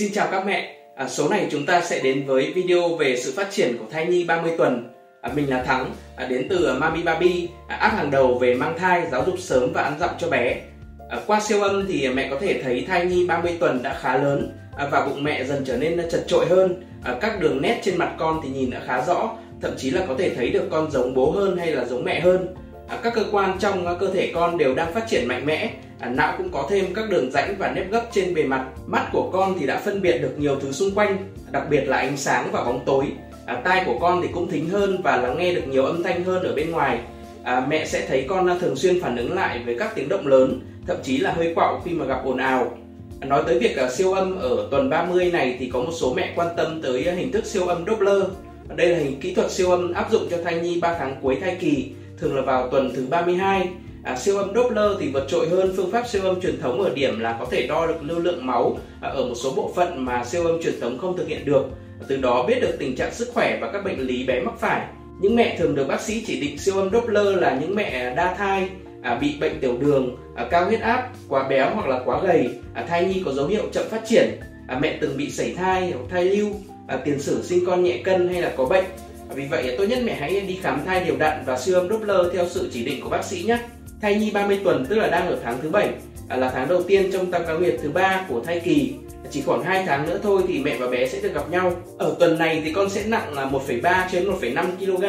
Xin chào các mẹ, à, số này chúng ta sẽ đến với video về sự phát triển của thai nhi 30 tuần. À, mình là Thắng, à, đến từ à, Mami Baby, à, app hàng đầu về mang thai, giáo dục sớm và ăn dặm cho bé. À, qua siêu âm thì mẹ có thể thấy thai nhi 30 tuần đã khá lớn à, và bụng mẹ dần trở nên chật trội hơn. À, các đường nét trên mặt con thì nhìn đã khá rõ, thậm chí là có thể thấy được con giống bố hơn hay là giống mẹ hơn. À, các cơ quan trong à, cơ thể con đều đang phát triển mạnh mẽ à, não cũng có thêm các đường rãnh và nếp gấp trên bề mặt. Mắt của con thì đã phân biệt được nhiều thứ xung quanh đặc biệt là ánh sáng và bóng tối. À, tai của con thì cũng thính hơn và lắng nghe được nhiều âm thanh hơn ở bên ngoài. À, mẹ sẽ thấy con thường xuyên phản ứng lại với các tiếng động lớn thậm chí là hơi quạo khi mà gặp ồn ào. À, nói tới việc à, siêu âm ở tuần 30 này thì có một số mẹ quan tâm tới à, hình thức siêu âm Doppler. Đây là hình kỹ thuật siêu âm áp dụng cho thai nhi 3 tháng cuối thai kỳ, thường là vào tuần thứ 32 À, siêu âm Doppler thì vượt trội hơn phương pháp siêu âm truyền thống ở điểm là có thể đo được lưu lượng máu à, ở một số bộ phận mà siêu âm truyền thống không thực hiện được. Từ đó biết được tình trạng sức khỏe và các bệnh lý bé mắc phải. Những mẹ thường được bác sĩ chỉ định siêu âm Doppler là những mẹ đa thai, à, bị bệnh tiểu đường, à, cao huyết áp, quá béo hoặc là quá gầy, à, thai nhi có dấu hiệu chậm phát triển, à, mẹ từng bị sảy thai hoặc thai lưu, à, tiền sử sinh con nhẹ cân hay là có bệnh. À, vì vậy tốt nhất mẹ hãy đi khám thai đều đặn và siêu âm Doppler theo sự chỉ định của bác sĩ nhé. Thai nhi 30 tuần tức là đang ở tháng thứ 7 à, là tháng đầu tiên trong tam cá nguyệt thứ ba của thai kỳ. Chỉ khoảng 2 tháng nữa thôi thì mẹ và bé sẽ được gặp nhau. Ở tuần này thì con sẽ nặng là 1,3 trên 1,5 kg,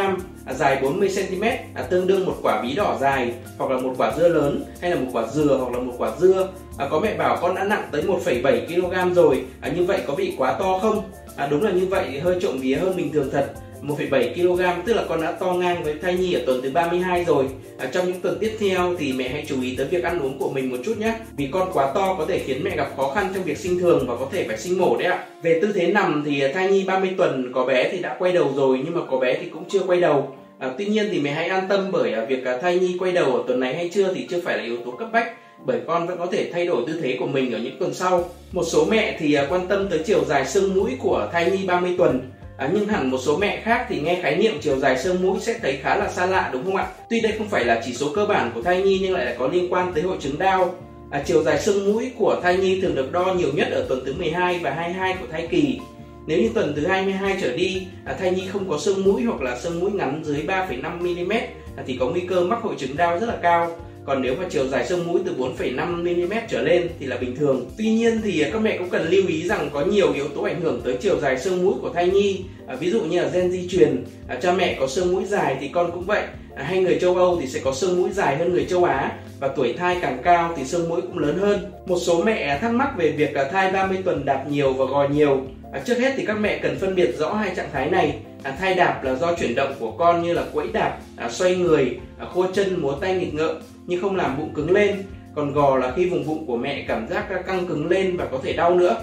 à, dài 40 cm, à, tương đương một quả bí đỏ dài hoặc là một quả dưa lớn hay là một quả dừa hoặc là một quả dưa. À, có mẹ bảo con đã nặng tới 1,7 kg rồi, à, như vậy có bị quá to không? À, đúng là như vậy thì hơi trộm vía hơn bình thường thật 1,7 kg tức là con đã to ngang với thai nhi ở tuần thứ 32 rồi. À, trong những tuần tiếp theo thì mẹ hãy chú ý tới việc ăn uống của mình một chút nhé. Vì con quá to có thể khiến mẹ gặp khó khăn trong việc sinh thường và có thể phải sinh mổ đấy ạ. Về tư thế nằm thì thai nhi 30 tuần có bé thì đã quay đầu rồi nhưng mà có bé thì cũng chưa quay đầu. À, tuy nhiên thì mẹ hãy an tâm bởi à, việc à, thai nhi quay đầu ở tuần này hay chưa thì chưa phải là yếu tố cấp bách bởi con vẫn có thể thay đổi tư thế của mình ở những tuần sau. Một số mẹ thì à, quan tâm tới chiều dài xương mũi của thai nhi 30 tuần À, nhưng hẳn một số mẹ khác thì nghe khái niệm chiều dài xương mũi sẽ thấy khá là xa lạ đúng không ạ? Tuy đây không phải là chỉ số cơ bản của thai nhi nhưng lại là có liên quan tới hội chứng đau. À, chiều dài xương mũi của thai nhi thường được đo nhiều nhất ở tuần thứ 12 và 22 của thai kỳ. Nếu như tuần thứ 22 trở đi, à, thai nhi không có xương mũi hoặc là xương mũi ngắn dưới 3,5 mm à, thì có nguy cơ mắc hội chứng đau rất là cao còn nếu mà chiều dài sông mũi từ 4,5 mm trở lên thì là bình thường. Tuy nhiên thì các mẹ cũng cần lưu ý rằng có nhiều yếu tố ảnh hưởng tới chiều dài sông mũi của thai nhi. À, ví dụ như là gen di truyền, à, cha mẹ có sông mũi dài thì con cũng vậy. À, hay người châu Âu thì sẽ có sông mũi dài hơn người châu Á và tuổi thai càng cao thì sông mũi cũng lớn hơn. Một số mẹ thắc mắc về việc thai 30 tuần đạp nhiều và gò nhiều. À, trước hết thì các mẹ cần phân biệt rõ hai trạng thái này. À, thai đạp là do chuyển động của con như là quẫy đạp, à, xoay người, à, chân, múa tay nghịch ngợm nhưng không làm bụng cứng lên. Còn gò là khi vùng bụng của mẹ cảm giác căng cứng lên và có thể đau nữa.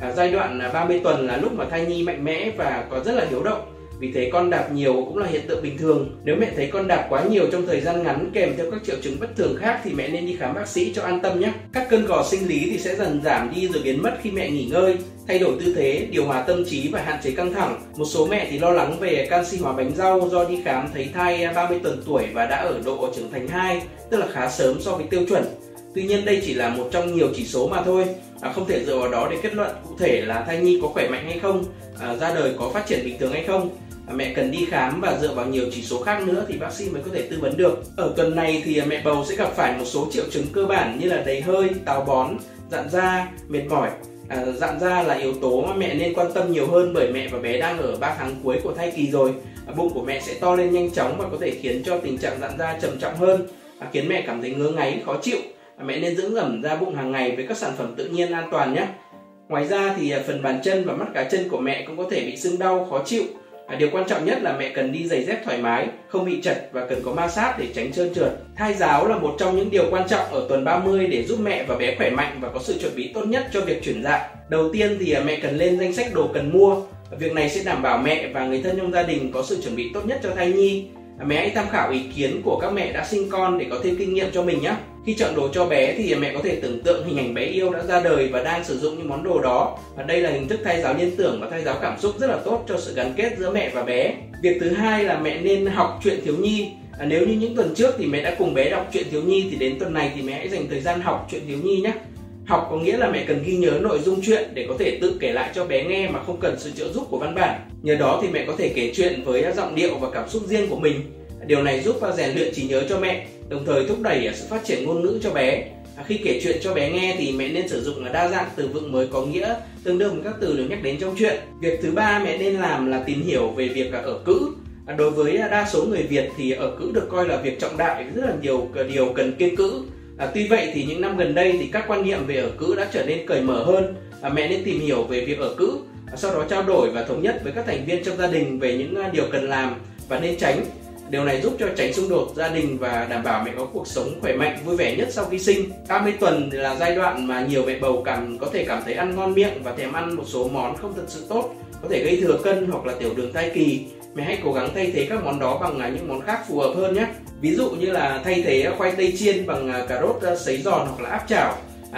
À, giai đoạn à, 30 tuần là lúc mà thai nhi mạnh mẽ và có rất là hiếu động vì thế con đạp nhiều cũng là hiện tượng bình thường. Nếu mẹ thấy con đạp quá nhiều trong thời gian ngắn kèm theo các triệu chứng bất thường khác thì mẹ nên đi khám bác sĩ cho an tâm nhé. Các cơn gò sinh lý thì sẽ dần giảm đi rồi biến mất khi mẹ nghỉ ngơi. Thay đổi tư thế điều hòa tâm trí và hạn chế căng thẳng. Một số mẹ thì lo lắng về canxi hóa bánh rau do đi khám thấy thai 30 tuần tuổi và đã ở độ trưởng thành 2 tức là khá sớm so với tiêu chuẩn. Tuy nhiên đây chỉ là một trong nhiều chỉ số mà thôi, à, không thể dựa vào đó để kết luận cụ thể là thai nhi có khỏe mạnh hay không, à, ra đời có phát triển bình thường hay không. À, mẹ cần đi khám và dựa vào nhiều chỉ số khác nữa thì bác sĩ mới có thể tư vấn được. Ở tuần này thì à, mẹ bầu sẽ gặp phải một số triệu chứng cơ bản như là đầy hơi, táo bón, dạn da, mệt mỏi. À, dạn da là yếu tố mà mẹ nên quan tâm nhiều hơn bởi mẹ và bé đang ở 3 tháng cuối của thai kỳ rồi. À, bụng của mẹ sẽ to lên nhanh chóng và có thể khiến cho tình trạng dạn da trầm trọng hơn, à, khiến mẹ cảm thấy ngứa ngáy, khó chịu. À, mẹ nên dưỡng ẩm da bụng hàng ngày với các sản phẩm tự nhiên an toàn nhé. Ngoài ra thì à, phần bàn chân và mắt cá chân của mẹ cũng có thể bị sưng đau, khó chịu À, điều quan trọng nhất là mẹ cần đi giày dép thoải mái, không bị chật và cần có ma sát để tránh trơn trượt. Thai giáo là một trong những điều quan trọng ở tuần 30 để giúp mẹ và bé khỏe mạnh và có sự chuẩn bị tốt nhất cho việc chuyển dạ. Đầu tiên thì à, mẹ cần lên danh sách đồ cần mua. Việc này sẽ đảm bảo mẹ và người thân trong gia đình có sự chuẩn bị tốt nhất cho thai nhi. Mẹ hãy tham khảo ý kiến của các mẹ đã sinh con để có thêm kinh nghiệm cho mình nhé. Khi chọn đồ cho bé thì mẹ có thể tưởng tượng hình ảnh bé yêu đã ra đời và đang sử dụng những món đồ đó. Và đây là hình thức thay giáo liên tưởng và thay giáo cảm xúc rất là tốt cho sự gắn kết giữa mẹ và bé. Việc thứ hai là mẹ nên học chuyện thiếu nhi. À, nếu như những tuần trước thì mẹ đã cùng bé đọc truyện thiếu nhi thì đến tuần này thì mẹ hãy dành thời gian học truyện thiếu nhi nhé. Học có nghĩa là mẹ cần ghi nhớ nội dung chuyện để có thể tự kể lại cho bé nghe mà không cần sự trợ giúp của văn bản. Nhờ đó thì mẹ có thể kể chuyện với giọng điệu và cảm xúc riêng của mình. Điều này giúp rèn luyện trí nhớ cho mẹ, đồng thời thúc đẩy sự phát triển ngôn ngữ cho bé. À, khi kể chuyện cho bé nghe thì mẹ nên sử dụng đa dạng từ vựng mới có nghĩa tương đương với các từ được nhắc đến trong chuyện. Việc thứ ba mẹ nên làm là tìm hiểu về việc à, ở cữ. À, đối với đa số người Việt thì ở cữ được coi là việc trọng đại, rất là nhiều điều cần kiêng cữ À, tuy vậy thì những năm gần đây thì các quan niệm về ở cữ đã trở nên cởi mở hơn. À, mẹ nên tìm hiểu về việc ở cữ, à, sau đó trao đổi và thống nhất với các thành viên trong gia đình về những à, điều cần làm và nên tránh. Điều này giúp cho tránh xung đột gia đình và đảm bảo mẹ có cuộc sống khỏe mạnh, vui vẻ nhất sau khi sinh. 30 tuần là giai đoạn mà nhiều mẹ bầu cảm có thể cảm thấy ăn ngon miệng và thèm ăn một số món không thật sự tốt, có thể gây thừa cân hoặc là tiểu đường thai kỳ mẹ hãy cố gắng thay thế các món đó bằng à, những món khác phù hợp hơn nhé ví dụ như là thay thế khoai tây chiên bằng à, cà rốt à, sấy giòn hoặc là áp chảo.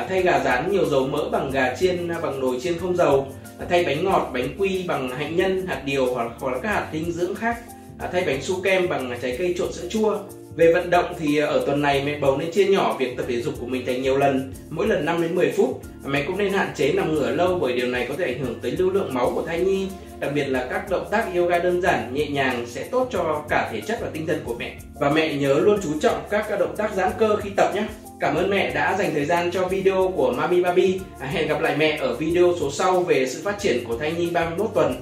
Thay gà rán nhiều dầu mỡ bằng gà chiên bằng nồi chiên không dầu. Thay bánh ngọt bánh quy bằng hạnh nhân hạt điều hoặc, hoặc là các hạt dinh dưỡng khác. Thay bánh su kem bằng trái cây trộn sữa chua về vận động thì ờ, ở tuần này mẹ bầu nên chia nhỏ việc tập thể dục của mình thành nhiều lần, mỗi lần 5 đến 10 phút. Mẹ cũng nên hạn chế nằm ngửa lâu bởi điều này có thể ảnh hưởng tới lưu lượng máu của thai nhi đặc biệt là các động tác yoga đơn giản nhẹ nhàng sẽ tốt cho cả thể chất và tinh thần của mẹ và mẹ nhớ luôn chú trọng các động tác giãn cơ khi tập nhé Cảm ơn mẹ đã dành thời gian cho video của Mami Baby. À, hẹn gặp lại mẹ ở video số sau về sự phát triển của thai nhi 31 tuần.